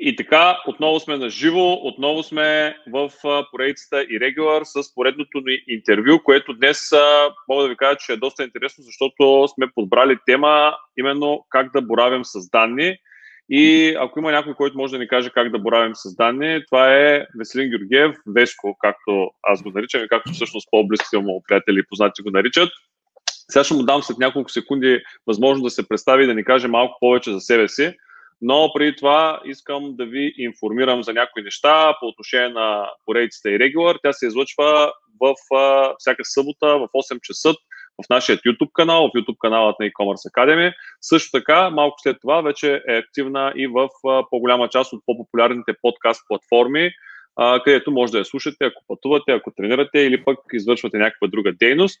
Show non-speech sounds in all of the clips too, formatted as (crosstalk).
И така, отново сме на живо, отново сме в поредицата Irregular с поредното ни интервю, което днес мога да ви кажа, че е доста интересно, защото сме подбрали тема именно как да боравим с данни. И ако има някой, който може да ни каже как да боравим с данни, това е Веселин Георгиев, Веско, както аз го наричам и както всъщност по-близките му приятели и познати го наричат. Сега ще му дам след няколко секунди възможност да се представи и да ни каже малко повече за себе си. Но преди това искам да ви информирам за някои неща по отношение на поредицата и Regular. Тя се излъчва в а, всяка събота в 8 часа в нашия YouTube канал, в YouTube каналът на e-commerce Academy. Също така, малко след това вече е активна и в а, по-голяма част от по-популярните подкаст платформи, където може да я слушате, ако пътувате, ако тренирате или пък извършвате някаква друга дейност.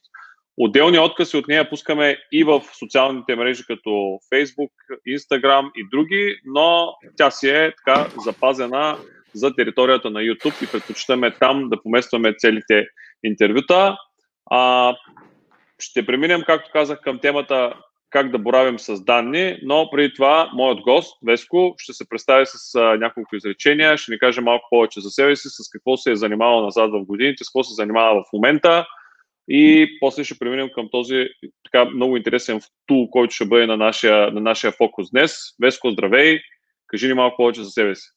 Отделни откази от нея пускаме и в социалните мрежи като Facebook, Instagram и други, но тя си е така запазена за територията на YouTube и предпочитаме там да поместваме целите интервюта. А, ще преминем, както казах, към темата как да боравим с данни, но преди това моят гост, Веско, ще се представи с а, няколко изречения, ще ни каже малко повече за себе си, с какво се е занимавал назад в годините, с какво се занимава в момента и после ще преминем към този така много интересен тул, който ще бъде на нашия, на нашия фокус днес. Веско, здравей! Кажи ни малко повече за себе си.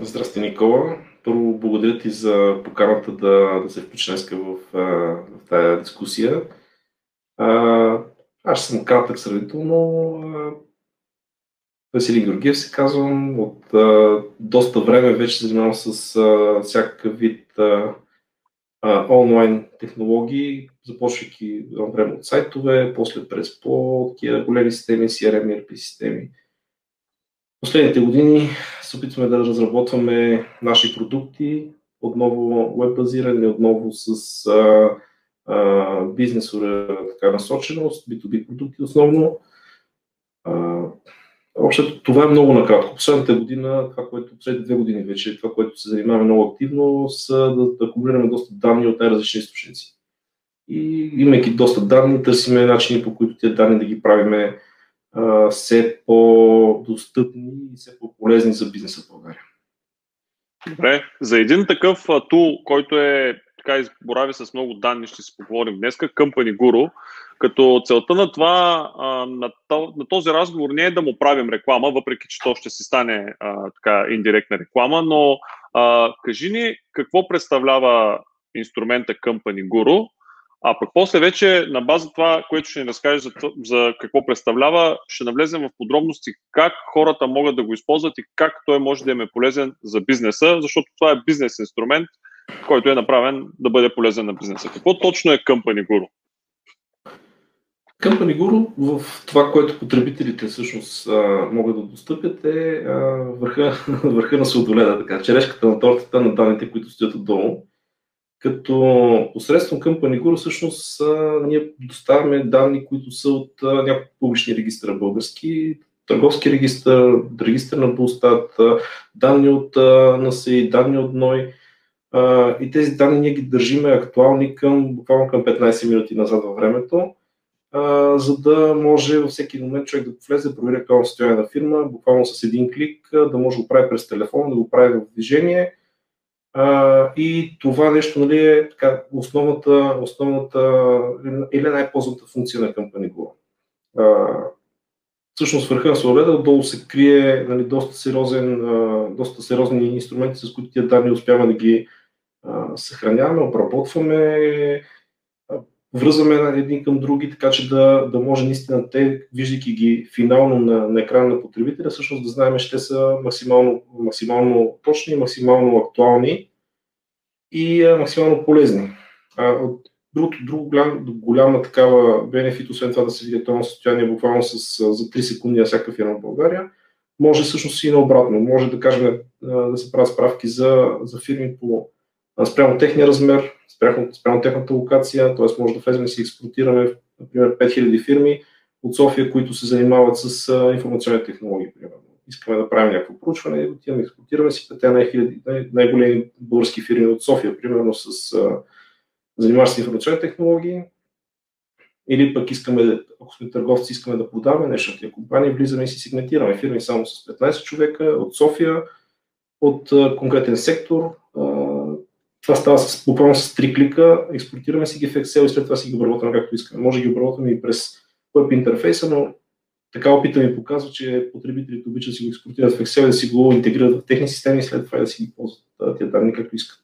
Здрасти, Никола. Първо, благодаря ти за поканата да, да се включи днес в, в тази дискусия. А, аз съм кратък сравнително. Василий Георгиев се казвам. От а, доста време вече занимавам с а, всякакъв вид а, а, онлайн технологии, започвайки време от сайтове, после през по-такива големи системи, CRM и ERP системи. Последните години се опитваме да разработваме наши продукти, отново веб-базирани, отново с а, а, бизнес насоченост, B2B продукти основно. А, Общо това е много накратко. Последната година, това, което последните две години вече, това, което се занимаваме много активно, са да, да акумулираме доста данни от най-различни източници. И имайки доста данни, търсиме начини по които тези данни да ги правиме а, все по-достъпни и все по-полезни за бизнеса в България. Добре, за един такъв тул, който е така изборави с много данни, ще си поговорим днес, Company Guru, като целта на това, на, този разговор не е да му правим реклама, въпреки че то ще си стане така индиректна реклама, но кажи ни какво представлява инструмента Company Guru, а пък после вече на база това, което ще ни разкажеш за, за какво представлява, ще навлезем в подробности как хората могат да го използват и как той може да им е полезен за бизнеса, защото това е бизнес инструмент, който е направен да бъде полезен на бизнеса. Какво точно е Company Guru? Company Guru в това, което потребителите всъщност могат да достъпят е върха, (laughs) върха на сладоледа, така, черешката на тортата на данните, които стоят отдолу. Като посредством Company Guru всъщност ние доставяме данни, които са от а, няколко публични регистра български, търговски регистр, регистр на Булстат, данни от НСИ, данни от НОЙ, и тези данни ние ги държиме актуални към, буквално към 15 минути назад във времето, за да може във всеки момент човек да влезе, да провери актуално състояние на фирма, буквално с един клик, да може да го прави през телефон, да го прави в движение. и това нещо нали, е така, основната, основната или най-ползваната функция на Company Go. Всъщност върха на славеда отдолу се крие нали, доста, сериозен, доста сериозни инструменти, с които тия данни успяваме да ги съхраняваме, обработваме, връзваме един към други, така че да, да може наистина те, виждайки ги финално на, на екрана на потребителя, всъщност да знаем, че те са максимално, максимално точни, максимално актуални и а, максимално полезни. А, от другото, друго голям, голяма такава бенефит, освен това да се види това състояние буквално с, за 3 секунди на всяка фирма в България, може всъщност и наобратно. Може да кажем да се правят справки за, за фирми по спрямо техния размер, спрямо, спрямо техната локация, т.е. може да влезем и си експортираме, например, 5000 фирми от София, които се занимават с информационни технологии, примерно. Искаме да правим някакво проучване, отиваме, експортираме си петте най- най-големи български фирми от София, примерно с занимаващи с информационни технологии. Или пък искаме, ако сме търговци, искаме да продаваме нещо на тия компании, влизаме и си сегментираме фирми само с 15 човека от София, от конкретен сектор. Това става с, буквално с три клика, експортираме си ги в Excel и след това си ги обработваме както искаме. Може ги обработваме и през веб интерфейса, но така опита ми показва, че потребителите обичат да си го експортират в Excel, да си го интегрират в техни системи и след това да си ги ползват тия данни както искат.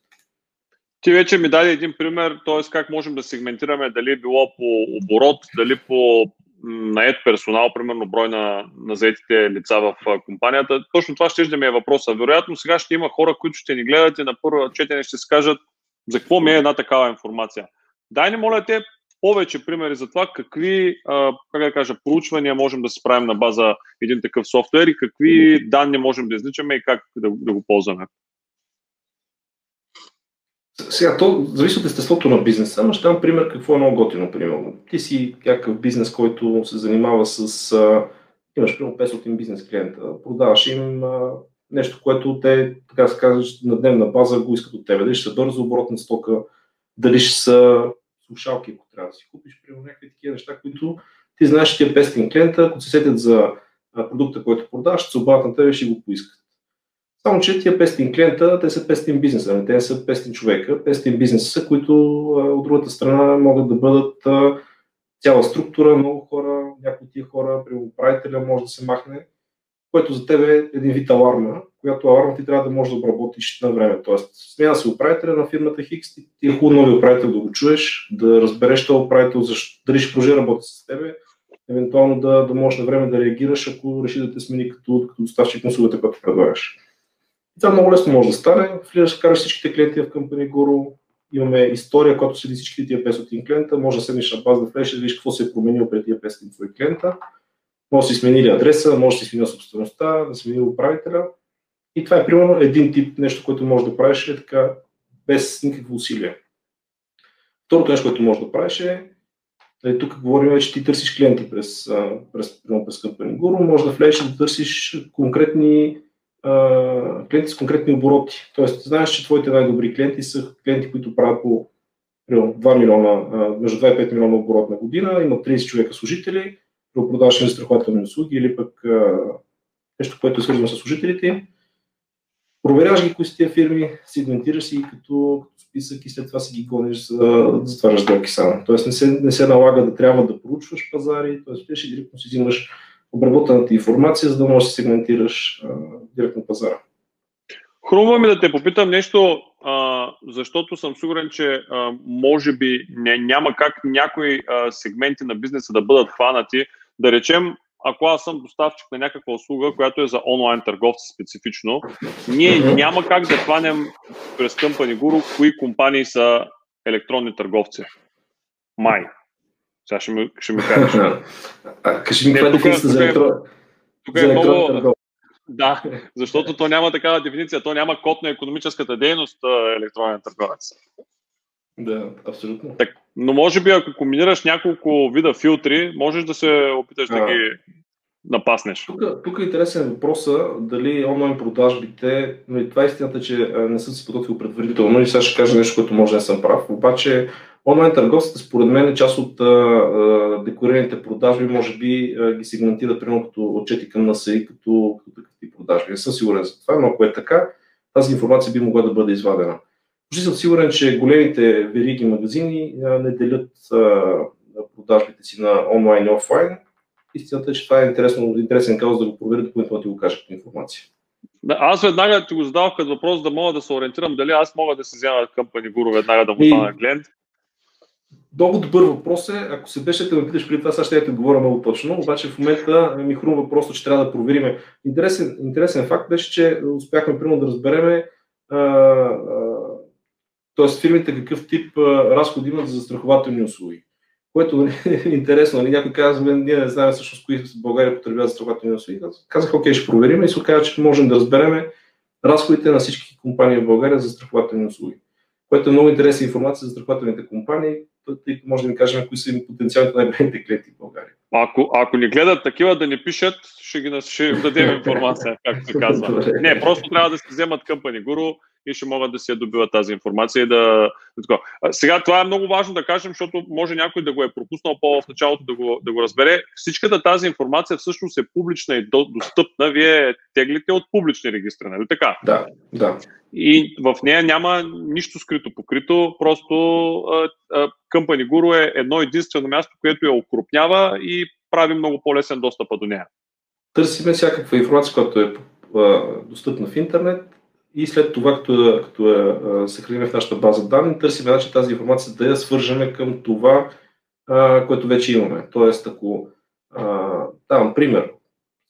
Ти вече ми даде един пример, т.е. как можем да сегментираме дали било по оборот, дали по наед персонал, примерно брой на, на заетите лица в компанията. Точно това ще да ми е въпроса. Вероятно сега ще има хора, които ще ни гледат и на първо четене ще се кажат за какво ми е една такава информация. Дай ни, моля те, повече примери за това какви, как да кажа, проучвания можем да се правим на база един такъв софтуер и какви данни можем да изличаме и как да, да го ползваме. Сега, то зависи от естеството на бизнеса, но ще дам пример какво е много готино, примерно. Ти си някакъв бизнес, който се занимава с... А, имаш примерно 500 бизнес клиента, продаваш им а, нещо, което те, така се казваш, на дневна база го искат от тебе. Дали ще са бързо оборотна стока, дали ще са слушалки, ако трябва да си купиш, примерно някакви такива неща, които ти знаеш, че тия 500 клиента, ако се сетят за продукта, който продаваш, ще се обадят на тебе и ще го поискат. Само, че тия 500 клиента, те са 500 бизнеса, не те са 500 човека. 500 бизнеса, които от другата страна могат да бъдат цяла структура, много хора, някои тия хора, при управителя може да се махне, което за теб е един вид аларма, която аларма ти трябва да можеш да обработиш на време. Тоест, смяна се управителя на фирмата Хикс, ти е хубаво нови управител да го чуеш, да разбереш този управител, защо, дали ще продължи работи с тебе, евентуално да, да можеш на време да реагираш, ако реши да те смени като, като доставчик на услугата, която предлагаш. Това много лесно може да стане. Влизаш, караш всичките клиенти в Company Guru, имаме история, която следи всичките тия 500 клиента, може да седнеш на база да влезеш да видиш какво се е променило пред тия 500 твои клиента. Може да си сменили адреса, може да си сменил собствеността, да сменил управителя. И това е примерно един тип нещо, което може да правиш е така без никакво усилие. Второто нещо, което може да правиш е, е тук говорим, че ти търсиш клиенти през, през, през Company Guru, може да влезеш да търсиш конкретни клиенти с конкретни обороти. Тоест, знаеш, че твоите най-добри клиенти са клиенти, които правят по 2 милиона, между 2 и 5 милиона оборот на година, имат 30 човека служители, продаваш на застрахователни услуги или пък нещо, което е свързано с служителите им. Проверяваш ги кои са тия фирми, сегментираш си като, като списък и след това си ги гониш за, за това сделки само. Тоест не се, не се налага да трябва да проучваш пазари, т.е. ще директно си взимаш обработената информация, за да можеш да сегментираш директно пазара. Хрумва ми да те попитам нещо, а, защото съм сигурен, че а, може би не, няма как някои а, сегменти на бизнеса да бъдат хванати. Да речем, ако аз съм доставчик на някаква услуга, която е за онлайн търговци специфично, ние няма как да хванем през Company Guru кои компании са електронни търговци. Май. Сега ще ми, ще ми кажеш. (laughs) кажи ми, каква е за електронен тук е много... Да, защото то няма такава дефиниция, то няма код на економическата дейност електронен търговец. Да, абсолютно. Так, но може би ако комбинираш няколко вида филтри, можеш да се опиташ а, да ги напаснеш. Тук, тук е интересен въпрос дали онлайн продажбите, нали, това е истината, че не съм си подготвил предварително и сега ще кажа нещо, което може да не съм прав, обаче онлайн търговците според мен е част от а, декорираните продажби, може би а, ги сегментират примерно като отчети към НСИ, като, като тип продажби. Не съм сигурен за това, но ако е така, тази информация би могла да бъде извадена. Почти съм сигурен, че големите вериги магазини не делят продажбите си на онлайн и офлайн. Истината е, че това е интересно, интересен казус да го проверя, допълнително ти го кажа като информация. Аз веднага ти го задавах като въпрос да мога да се ориентирам дали аз мога да се взема Company Guru веднага да му стана клиент. Много добър въпрос е. Ако се беше да ме питаш преди това, сега ще я говоря много точно, обаче в момента ми хрумва просто, че трябва да провериме. Интересен, интересен факт беше, че успяхме примерно да разбереме т.е. фирмите какъв тип разходи имат за застрахователни услуги. Което е (laughs) интересно. Нали? Някой казва, ние не знаем всъщност кои в България потребяват застрахователни услуги. Казах, окей, ще проверим и се оказа, че можем да разбереме разходите на всички компании в България за застрахователни услуги. Което е много интересна информация за застрахователните компании, тъй може да ми кажем кои са им потенциалните най-големите клиенти в България. Ако, ако ни гледат такива да ни пишат, ще, ги, ще им дадем информация, както се казва. Не, просто трябва да се вземат Company Guru и ще могат да си я добиват тази информация и да... Сега това е много важно да кажем, защото може някой да го е пропуснал по в началото да го, да го разбере. Всичката тази информация всъщност е публична и достъпна. Вие теглите от публични регистри, нали така? Да, да. И в нея няма нищо скрито покрито, просто Company Guru е едно единствено място, което я окрупнява и прави много по-лесен достъпа до нея. Търсиме всякаква информация, която е достъпна в интернет и след това, като, като я съхраним в нашата база данни, търсим начин тази информация да я свържеме към това, което вече имаме. Тоест, ако давам пример,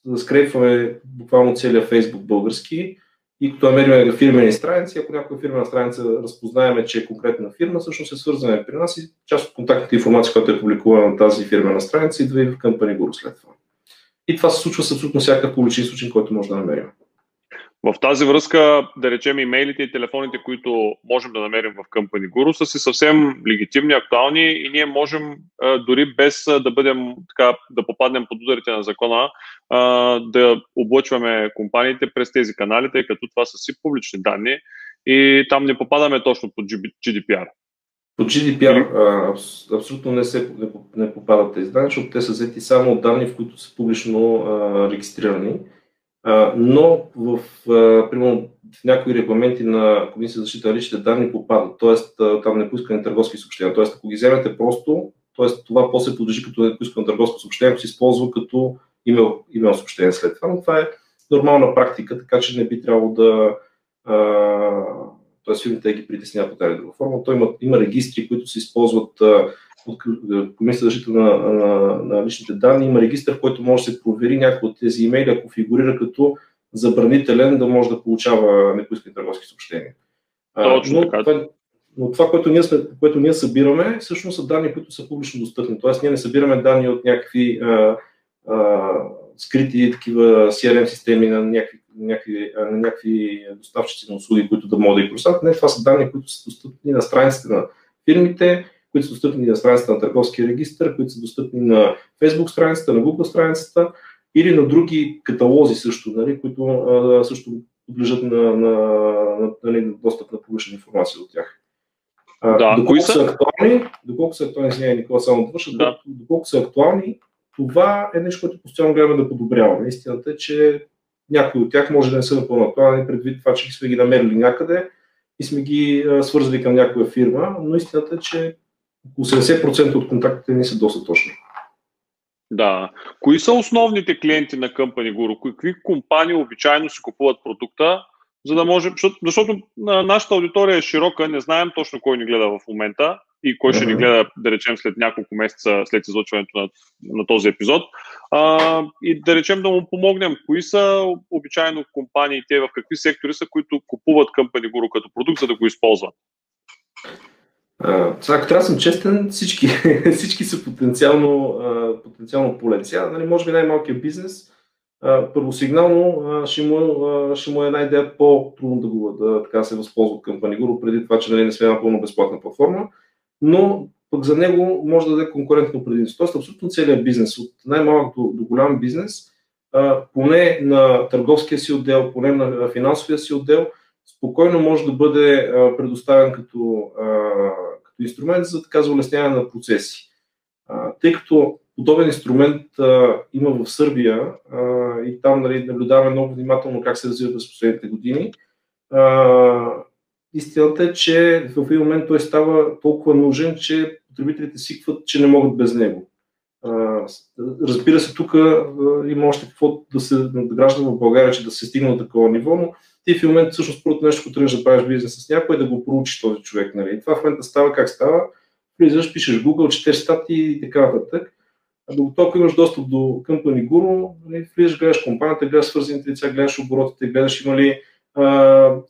да скрепваме буквално целият Фейсбук български и като намерим фирмени страници, ако някоя фирмена страница разпознаеме, че е конкретна фирма, всъщност се свързваме при нас и част от контактната информация, която е публикувана на тази фирмена страница, идва и в Company Guru след това. И това се случва с абсолютно всякакъв публичен източник, който може да намерим. В тази връзка, да речем, имейлите и телефоните, които можем да намерим в Company Guru, са си съвсем легитимни, актуални и ние можем дори без да бъдем така, да попаднем под ударите на закона, да облъчваме компаниите през тези канали, тъй като това са си публични данни и там не попадаме точно под GDPR. По GDPR а, абсолютно не, се, не, не попадат тези данни, защото те са взети само от данни, в които са публично а, регистрирани. А, но в, а, примерно, в някои регламенти на Комисия за защита на личните данни попадат, т.е. там не поискане търговски съобщения. Т.е. ако ги вземете просто, т.е. това после подлежи като непоискано търговско съобщение, ако се използва като имейл, имейл съобщение след това, но това е нормална практика, така че не би трябвало да а, т.е. фирмите ги притесняват по тази друга форма. Той има, има регистри, които се използват от Комисията за защита на, на, на личните данни. Има регистр, в който може да се провери някой от тези имейли, ако фигурира като забранителен, да може да получава непоискани търговски съобщения. Точно но, това, но това, което ние, сме, което ние събираме, всъщност са данни, които са публично достъпни. Тоест, ние не събираме данни от някакви а, а, скрити такива CRM системи на някакви, някакви, на някакви доставчици на услуги, които да могат да ги просат. Не, това са данни, които са достъпни на страниците на фирмите, които са достъпни на страницата на търговския регистр, които са достъпни на Facebook страницата, на Google страницата или на други каталози също, нали, които а, също подлежат на, на, на, нали, на достъп на публична информация от тях. А, да, доколко кои са? са актуални, доколко са актуални, извиняй, Никола, само да върша, да. доколко са актуални, това е нещо, което постоянно гледаме да подобряваме. Истината е, че някои от тях може да не са напълно актуални, предвид това, че сме ги намерили някъде и сме ги а, свързали към някоя фирма, но истината е, че около 70% от контактите ни са доста точни. Да. Кои са основните клиенти на Company Guru? Какви компании обичайно си купуват продукта, за да може, защото, защото нашата аудитория е широка, не знаем точно кой ни гледа в момента и кой ще ни гледа, да речем, след няколко месеца след излъчването на, на този епизод. А, и да речем да му помогнем. Кои са обичайно компаниите, в какви сектори са, които купуват Company Guru като продукт, за да го използват? Сега, ако трябва да съм честен, всички, (laughs) всички са потенциално, потенциално полезни. Сега, нали, може би най-малкият бизнес, първосигнално ще му, ще му е една идея по-трудно да го да, така се възползва от Guru, преди това, че нали, не сме напълно безплатна платформа но пък за него може да даде конкурентно предимство. Тоест, абсолютно целият бизнес, от най-малък до, до голям бизнес, а, поне на търговския си отдел, поне на финансовия си отдел, спокойно може да бъде предоставен като, като инструмент за така за улесняване на процеси. Тъй като подобен инструмент има в Сърбия и там нали, наблюдаваме много внимателно как се развива през последните години. Истината е, че в един момент той става толкова нужен, че потребителите сикват, че не могат без него. Разбира се, тук има още какво да се надгражда в България, че да се стигне до такова ниво, но ти в момент всъщност първото нещо, което трябваш да правиш бизнес с някой, е да го проучиш този човек. Нали? И това в момента става как става. Влизаш, пишеш Google, четеш статии и така нататък. А докато ако имаш достъп до Company Guru, нали, влизаш, гледаш компанията, гледаш свързаните лица, гледаш оборотите, гледаш има ли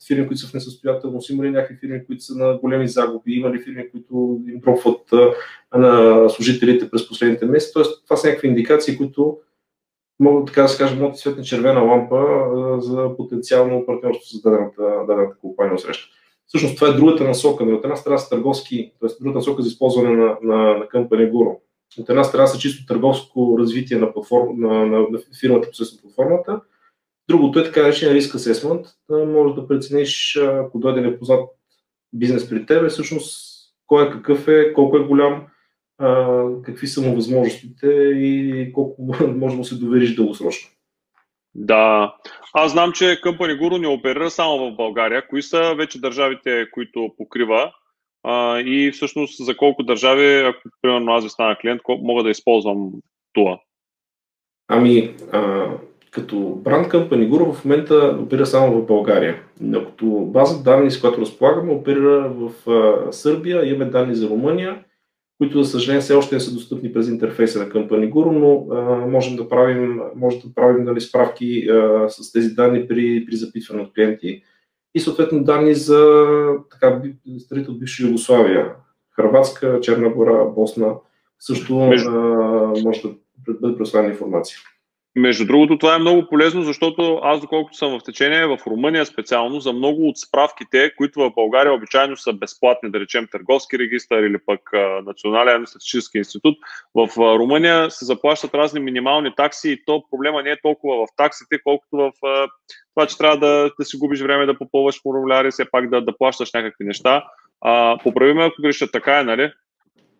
фирми, които са в несъстоятелност, има ли някакви фирми, които са на големи загуби, има ли фирми, които им дропват на служителите през последните месеци. Тоест, това са някакви индикации, които могат така да се каже, да светне червена лампа за потенциално партньорство с дадената, дадената компания среща. Всъщност това е другата насока. От една страна са търговски, т.е. другата насока за използване на, на, на Company Guru. От една страна са чисто търговско развитие на, платформ, на, на, на фирмата посредством платформата, Другото е така наречен риск асесмент. Може да прецениш, ако дойде непознат бизнес при тебе, всъщност кой е какъв е, колко е голям, какви са му възможностите и колко (laughs) може да се довериш дългосрочно. Да, аз знам, че Company Guru не оперира само в България. Кои са вече държавите, които покрива? А, и всъщност за колко държави, ако примерно аз ви стана клиент, мога да използвам това? Ами, а, като бранд Company Guru в момента опира само в България. Но като база данни, с която разполагаме, опира в а, Сърбия, имаме данни за Румъния, които, за съжаление, все още не са достъпни през интерфейса на Company Guru, но а, можем да правим, може да правим дали, справки а, с тези данни при, при запитване от клиенти и съответно данни за така, страните от бивша Югославия, Хрватска, Черна гора, Босна, също а, може да бъде предоставена информация. Между другото, това е много полезно, защото аз, доколкото съм в течение, в Румъния специално, за много от справките, които в България обичайно са безплатни, да речем търговски регистър или пък Национален статистически институт, в Румъния се заплащат разни минимални такси и то проблема не е толкова в таксите, колкото в това, че трябва да, да си губиш време да попълваш формуляри, все пак да, да плащаш някакви неща. А, поправи ме, ако греша, така е, нали?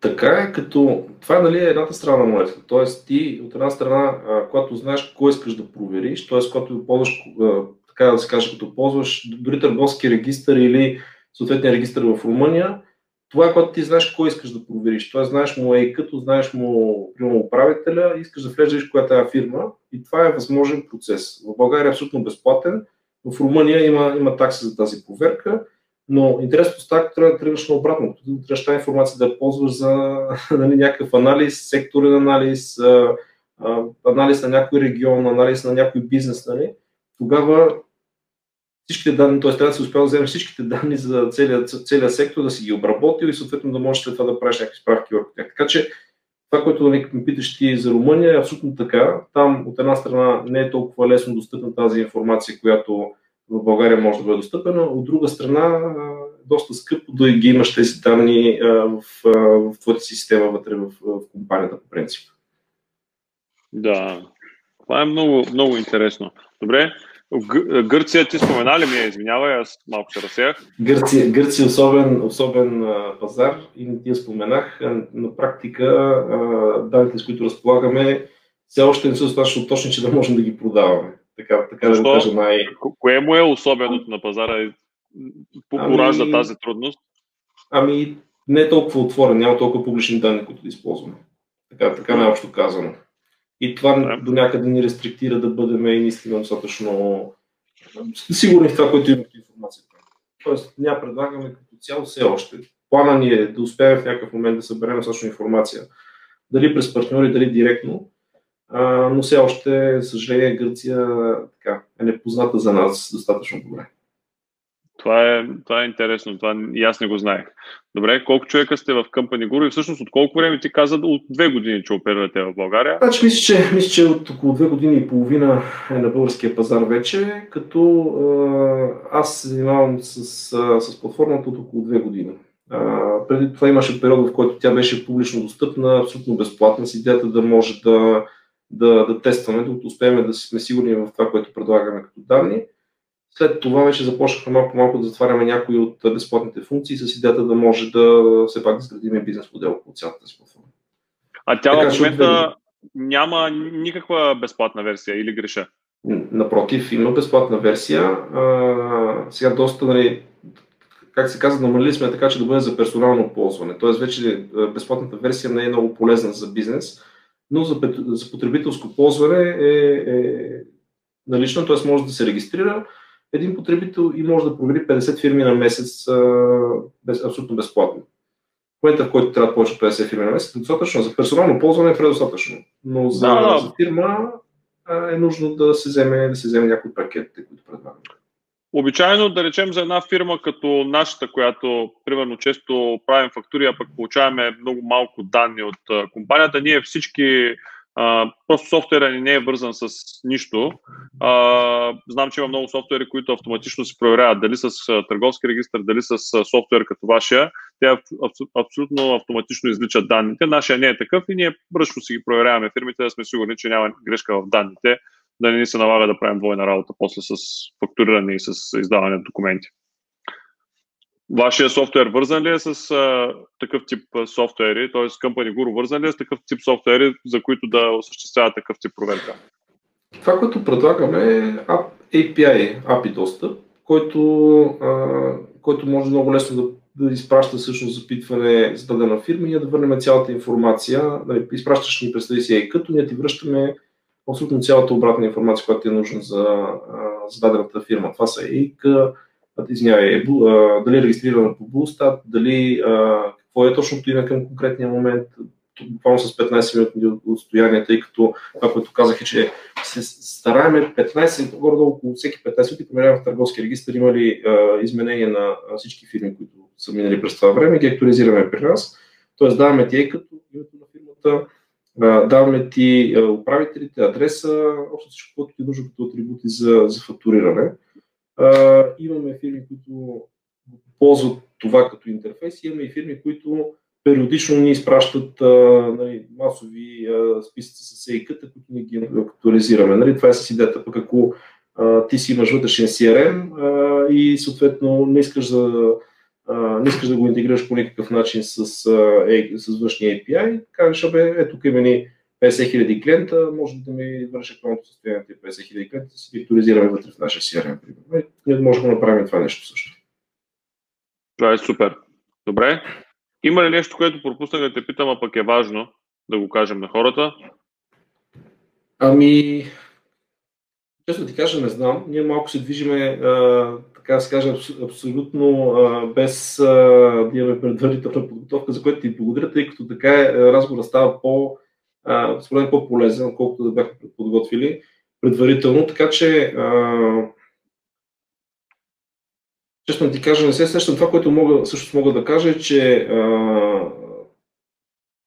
Така е, като това нали, е едната страна на монетата. Тоест ти от една страна, а, когато знаеш кой искаш да провериш, т.е. когато ползваш, а, така да се каже, като ползваш дори търговски регистр или съответния регистр в Румъния, това е когато ти знаеш кой искаш да провериш. Тоест знаеш му е като знаеш му примерно управителя, искаш да влезеш коя е фирма и това е възможен процес. В България е абсолютно безплатен, в Румъния има, има такси за тази проверка но интересното стак трябва да тръгнеш на обратното. Трябваш тази информация да ползваш за (laughs) нали, някакъв анализ, секторен анализ, анализ на някой регион, анализ на някой бизнес. Нали. Тогава всичките данни, т.е. трябва да се успява да вземеш всичките данни за целия, целия сектор, да си ги обработил и съответно да можеш след това да правиш някакви справки върху тях. Така че това, което ме питаш ти за Румъния е абсолютно така. Там от една страна не е толкова лесно достъпна тази информация, която в България може да бъде достъпена. От друга страна, доста скъпо да ги имаш тези данни в, в твоята система вътре в, в компанията по принцип. Да, това е много, много интересно. Добре, Гърция ти спомена ли ми е? Извинявай, аз малко се разсеях. Гърция, Гърция е особен, особен пазар и не ти я споменах. На практика данните, с които разполагаме, все още не са достатъчно точни, че да можем да ги продаваме. Така, така Защо? да кажа най... Кое му е особеното на пазара и поражда ами... тази трудност? Ами, не е толкова отворен, няма толкова публични данни, които да използваме. Така, така най-общо казано. И това да. до някъде ни рестриктира да бъдем и наистина достатъчно сигурни в това, което имаме информацията. Тоест, няма предлагаме като цяло все още. Плана ни е да успеем в някакъв момент да съберем достатъчно информация. Дали през партньори, дали директно, а, но все още, за съжаление, Гърция така, е непозната за нас достатъчно добре. Това е, това е интересно, това и аз не го знаех. Добре, колко човека сте в Company Guru и всъщност от колко време ти каза от две години, че оперирате в България? Значи, мисля, че, мисля, че от около две години и половина е на българския пазар вече, като аз се занимавам с, с платформата от около две години. А, преди това имаше период, в който тя беше публично достъпна, абсолютно безплатна, с идеята да може да да, да тестваме, да успеем да сме сигурни в това, което предлагаме като данни. След това вече започнахме малко малко да затваряме някои от безплатните функции с идеята да може да все пак да изградим бизнес модел по цялата тази платформа. А тя в момента няма никаква безплатна версия или греша? Напротив, има безплатна версия. А, сега доста, нали, как се казва, намалили сме така, че да бъде за персонално ползване. Тоест вече безплатната версия не е много полезна за бизнес, но за, за потребителско ползване е, е налична, т.е. може да се регистрира един потребител и може да провери 50 фирми на месец без, абсолютно безплатно. В момента, в който трябва повече от 50 фирми на месец, е достатъчно. За персонално ползване е предостатъчно. Но за, да. за фирма е нужно да се вземе, да се вземе някои пакетите, които предлагаме. Обичайно, да речем, за една фирма като нашата, която, примерно, често правим фактури, а пък получаваме много малко данни от компанията, ние всички а, просто софтуера ни не е вързан с нищо. А, знам, че има много софтуери, които автоматично се проверяват дали с търговски регистр, дали с софтуер като вашия. Те абсолютно автоматично изличат данните. Нашия не е такъв и ние бръчно си ги проверяваме фирмите, да сме сигурни, че няма грешка в данните да не ни се налага да правим двойна работа после с фактуриране и с издаване на документи. Вашия софтуер вързан ли е с а, такъв тип софтуери, т.е. Company Guru вързан ли е с такъв тип софтуери, за които да осъществява такъв тип проверка? Това, което предлагаме е API, API достъп, който, а, който може много лесно да, да изпраща всъщност запитване за дадена фирма и да върнем цялата информация. Да изпращаш ни представи си като ние ти връщаме абсолютно цялата обратна информация, която ти е нужна за, за дадената фирма. Това са ЕИК, извинявай, е, дали е регистрирана по Булстат, дали какво е точното име към конкретния момент, буквално с 15 минутни отстояния, тъй като това, което казах е, че се стараеме 15, горе-долу около всеки 15 минути проверяваме в търговски регистр има ли а, изменения на всички фирми, които са минали през това време, ги актуализираме при нас. Тоест даваме ти като името на фирмата, даваме ти а, управителите, адреса, общо всичко, което ти е нужно като атрибути за, за фактуриране. Имаме фирми, които ползват това като интерфейс, имаме и фирми, които периодично ни изпращат нали, масови списъци с ЕИК-та, които ние ги актуализираме. Нали, това е с идеята, пък ако ти си имаш вътрешен CRM и съответно не искаш да, а, не искаш да го интегрираш по никакъв начин с, а, е, с външния API, кажеш, абе, ето тук има ни 50 000 клиента, може да ми върши актуалното състояние на 50 000 клиента, си ги актуализираме вътре в нашия CRM. Примерно. Ние можем да направим това нещо също. Това е супер. Добре. Има ли нещо, което пропуснах да те питам, а пък е важно да го кажем на хората? Ами, честно ти кажа, не знам. Ние малко се движиме, а, така да се каже, абсолютно а, без а, да имаме предварителна подготовка, за което ти благодаря, тъй като така е, разговорът става по, а, според по-полезен, отколкото да бяхме подготвили предварително. Така че а, честно ти кажа, не се срещам. Това, което мога, също мога да кажа е, че а,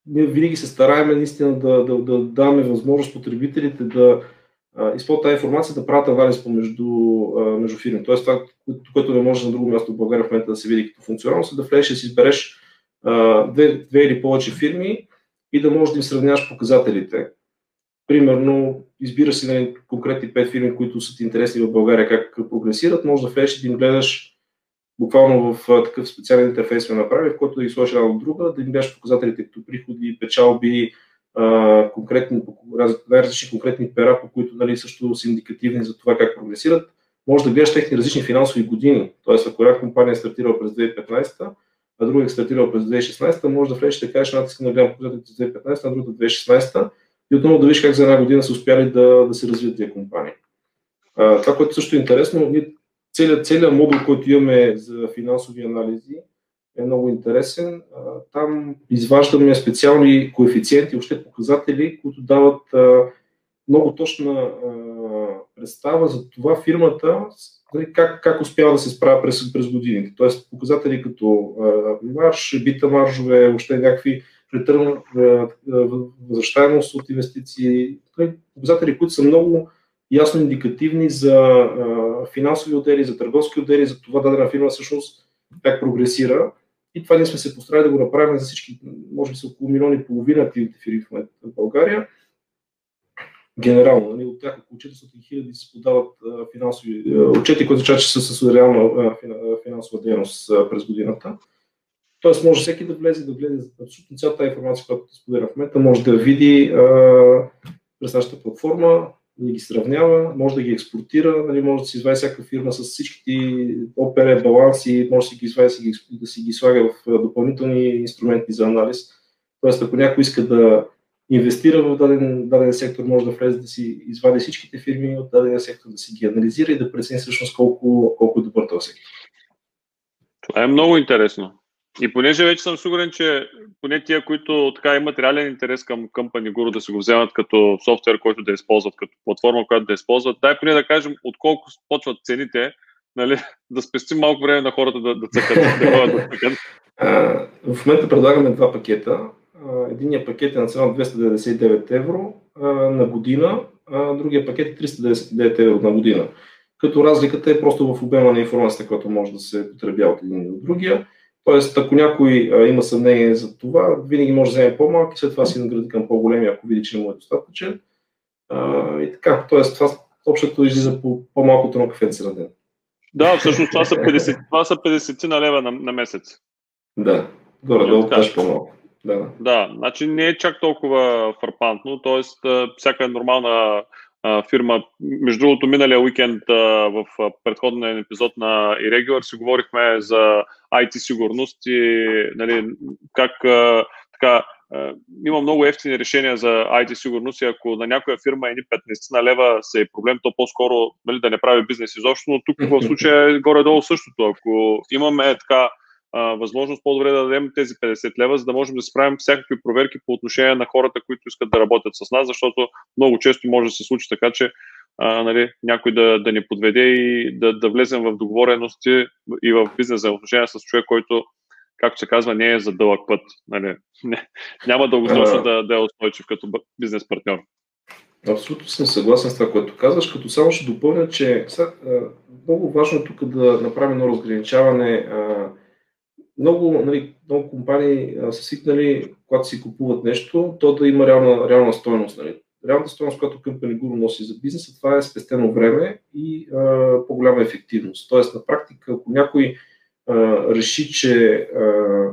ние винаги се стараем наистина да, да, да даваме възможност потребителите да използват тази информация да правят анализ между, между фирми. Тоест това, което не може на друго място в България в момента да се види като функционалност, е да влезеш и си избереш две, две или повече фирми и да можеш да им сравняваш показателите. Примерно, избираш си нали, конкретни пет фирми, които са ти интересни в България, как прогресират, може да влезеш и да им гледаш буквално в такъв специален интерфейс сме направили, в който да ги сложиш една от друга, да им дадеш показателите като приходи, печалби, конкретни, най-различни конкретни пера, по които нали, също са индикативни за това как прогресират. Може да гледаш техни различни финансови години. Тоест, ако една компания е стартирала през 2015, а друга е стартирала през 2016, може да влезеш да кажеш, аз искам да гледам показателите за 2015, а другата 2016 и отново да видиш как за една година са успяли да, да се развият тези компании. А, това, което също е интересно, ние целият, целият модул, който имаме за финансови анализи, е много интересен. Там изваждаме специални коефициенти, още показатели, които дават много точна представа за това фирмата нали, как, как успява да се справя през, през годините. Тоест показатели като марш, бита маржове, още някакви ретърн, възвръщаемост от инвестиции, нали, показатели, които са много ясно индикативни за финансови отдели, за търговски отдели, за това дадена фирма всъщност как прогресира. И това ние сме се постарали да го направим за всички, може би са около милиони и половина активните фирми в момента в България. Генерално, нали, от тях около 400 хиляди се подават а, финансови отчети, които означава, че са с реална финансова дейност а, през годината. Тоест може всеки да влезе, да гледа абсолютно цялата информация, която споделя в момента, може да види а, през нашата платформа, да ги сравнява, може да ги експортира, нали, може да си извади всяка фирма с всичките ОПР баланси, може да си ги извади да си ги слага в допълнителни инструменти за анализ. Тоест, ако някой иска да инвестира в даден, даден сектор, може да влезе да си извади всичките фирми от дадения сектор, да си ги анализира и да прецени всъщност колко, колко е добър този сектор. Това е много интересно. И понеже вече съм сигурен, че поне тия, които така имат реален интерес към Company Guru да се го вземат като софтуер, който да използват, като платформа, която да използват, дай поне да кажем от колко почват цените, нали, (laughs) да спестим малко време на хората да, да цъкат. Да, да цъкат. (laughs) в момента предлагаме два пакета. Единият пакет е на цена 299 евро на година, а другия пакет е 399 евро на година. Като разликата е просто в обема на информацията, която може да се потребя от един от другия. Тоест, ако някой а, има съмнение за това, винаги може да вземе по-малки, след това си награди към по-големи, ако види, че му е достатъчен. А, и така, т.е. това общото излиза по по-малкото на кафенце на ден. Да, всъщност това са 50, това са 50 на лева на, на месец. Да, горе-долу даже по-малко. Да. да, значи не е чак толкова фарпантно, т.е. всяка нормална фирма. Между другото, миналия уикенд в предходния епизод на Irregular си говорихме за IT сигурност и нали, как така, има много ефтини решения за IT сигурност и ако на някоя фирма е ни 15 на лева се е проблем, то по-скоро нали, да не прави бизнес изобщо, но тук в случая е горе-долу същото. Ако имаме така възможност по-добре да дадем тези 50 лева, за да можем да справим всякакви проверки по отношение на хората, които искат да работят с нас, защото много често може да се случи така, че а, нали, някой да, да ни подведе и да, да влезем в договорености и в бизнес за отношения с човек, който, както се казва, не е за дълъг път. Нали. Не, няма дългосрочно да, да е устойчив като бизнес партньор. Абсолютно съм съгласен с това, което казваш, като само ще допълня, че сега, много важно е тук да направим едно разграничаване много, нали, много компании са свикнали, когато си купуват нещо, то да има реална, реална стоеност. Нали. Реалната стоеност, която Company Guru носи за бизнеса, това е спестено време и а, по-голяма ефективност. Тоест, на практика, ако някой а, реши, че а,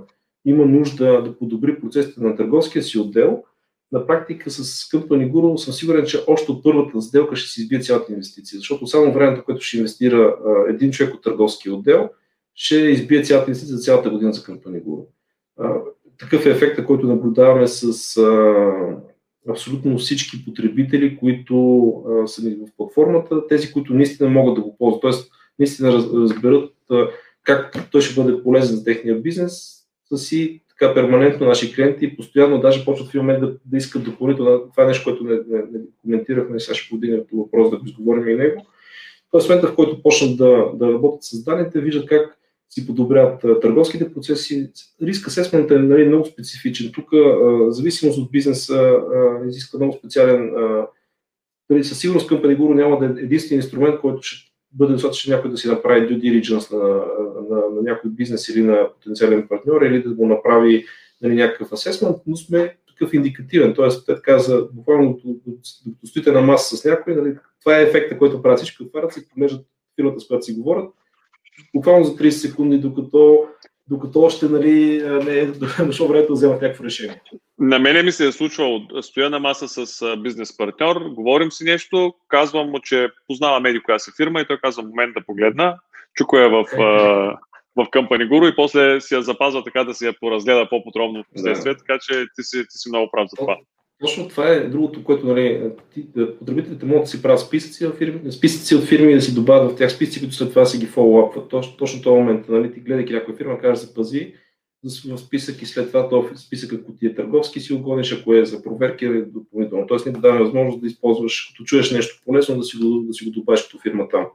има нужда да подобри процесите на търговския си отдел, на практика с Company Guru съм сигурен, че още от първата сделка ще си избие цялата инвестиция, защото само времето, което ще инвестира а, един човек от търговския отдел, ще избие цялата инвестиция за цялата година за Company Guru. Такъв е ефектът, който наблюдаваме с а, абсолютно всички потребители, които а, са в платформата, тези, които наистина могат да го ползват, т.е. наистина раз, разберат а, как той ще бъде полезен за техния бизнес, са си така перманентно наши клиенти постоянно даже почват в момент да, да искат допълнително. Това е нещо, което не, не, не коментирахме, сега ще подигнем въпрос да изговорим и него. Тоест, в момента, в който почнат да, да работят с данните, виждат как си подобрят търговските процеси. Риск асесмент е нали, много специфичен. Тук, зависимост от бизнеса, изисква много специален. Нали, със сигурност към Guru няма да е единствен инструмент, който ще бъде достатъчно някой да си направи due diligence на, на, на, на някой бизнес или на потенциален партньор или да го направи нали, някакъв асесмент, но сме такъв индикативен. Тоест, те каза, буквално докато стоите на маса с някой, нали, това е ефекта, който правят всички, отварят се, поглеждат фирмата, с която си говорят буквално за 30 секунди, докато, докато още нали, не е (laughs) дошло времето да вземат някакво решение. На мене ми се е случвало, стоя на маса с бизнес партньор, говорим си нещо, казвам му, че познавам еди коя си фирма и той казва момент да погледна, чуко е в, в Company Guru и после си я запазва така да си я поразгледа по-подробно в последствие, да. така че ти си, ти си много прав за това. Точно това е другото, което нали, потребителите могат да си правят списъци, в фирми, списъци от фирми да си добавят в тях списъци, които след това си ги фоллоуапват. Точно, точно този момент, нали, ти гледайки някоя фирма, кажеш да пази в списък и след това този списък, ако ти е търговски, си го гониш, ако е за проверки или допълнително. Тоест, не да даваме възможност да използваш, като чуеш нещо полезно, да си го, да си го добавиш като фирма там.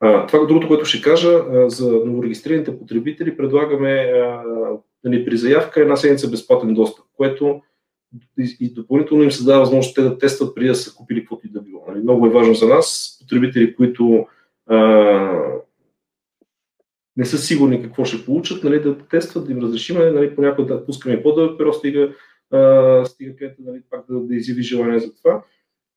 А, това другото, което ще кажа, а, за новорегистрираните потребители, предлагаме а, нали, при заявка една седмица безплатен достъп, което и, допълнително им се дава възможност те да тестват преди да са купили каквото и да било. Нали, много е важно за нас, потребители, които а, не са сигурни какво ще получат, нали, да тестват, да им разрешим, нали, понякога да пускаме по-дълъг период, стига, а, стига където нали, пак да, да изяви желание за това.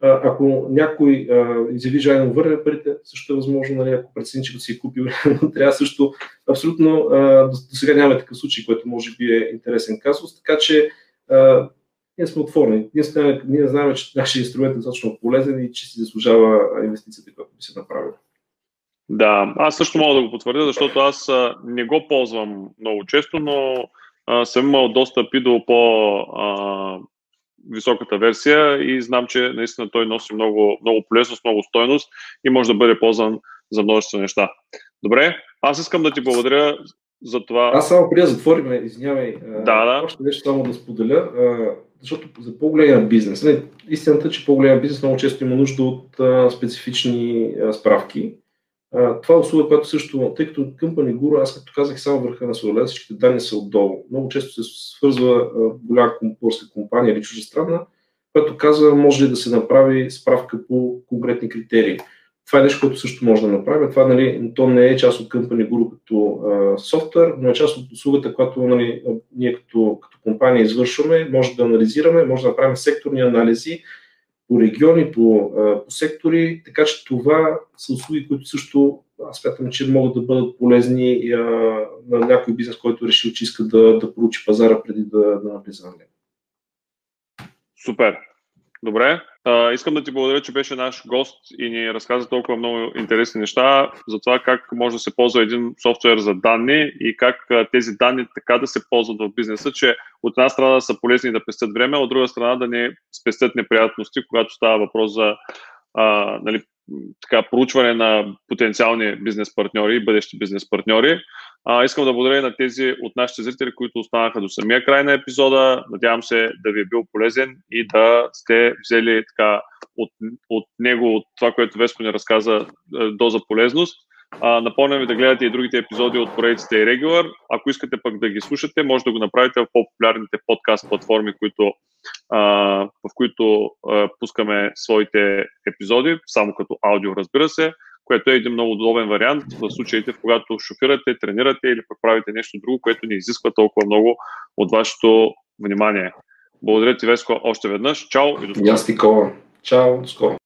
А, ако някой а, изяви желание да върне парите, също е възможно, нали, ако прецени, че си е купил, (laughs) трябва също абсолютно, а, до сега нямаме такъв случай, който може би е интересен казус, така че а, ние сме отворени. Ние, сме, ние знаем, че нашия инструмент е достатъчно полезен и че си заслужава инвестицията, която би се направила. Да, аз също мога да го потвърдя, защото аз не го ползвам много често, но а, съм имал достъп и до по а, високата версия и знам, че наистина той носи много, много полезност, много стойност и може да бъде ползван за множество неща. Добре, аз искам да ти благодаря за това. Аз само преди да затворим, извинявай, да, да. още нещо само да споделя защото за по-големия бизнес, не, истината, че по-големия бизнес много често има нужда от а, специфични а, справки. А, това е услуга, която също, тъй като Company Guru, аз като казах само върха на соледа, всичките данни са отдолу. Много често се свързва а, голяма българска компания или чуждестранна, която казва може ли да се направи справка по конкретни критерии. Това е нещо, което също може да направим. Това нали, то не е част от Company Guru като а, софтуер, но е част от услугата, която нали, ние като, като компания извършваме. Може да анализираме, може да направим секторни анализи по региони, по, по сектори, така че това са услуги, които също аз смятам, че могат да бъдат полезни а, на някой бизнес, който решил, че иска да, да проучи пазара преди да, да навлиза на него. Супер. Добре. А, искам да ти благодаря, че беше наш гост и ни разказа толкова много интересни неща за това как може да се ползва един софтуер за данни и как тези данни така да се ползват в бизнеса, че от една страна да са полезни да пестят време, от друга страна да не спестят неприятности, когато става въпрос за а, нали, така, проучване на потенциални бизнес партньори и бъдещи бизнес партньори. А, искам да благодаря на тези от нашите зрители, които останаха до самия край на епизода. Надявам се да ви е бил полезен и да сте взели така, от, от него, от това, което Веско ни разказа, е, доза полезност. А, напомням ви да гледате и другите епизоди от поредиците и Regular. Ако искате пък да ги слушате, може да го направите в по-популярните подкаст платформи, които, а, в които а, пускаме своите епизоди, само като аудио, разбира се, което е един много удобен вариант в случаите, в когато шофирате, тренирате или пък правите нещо друго, което не изисква толкова много от вашето внимание. Благодаря ти, Веско, още веднъж. Чао и до скоро. Чао, скоро.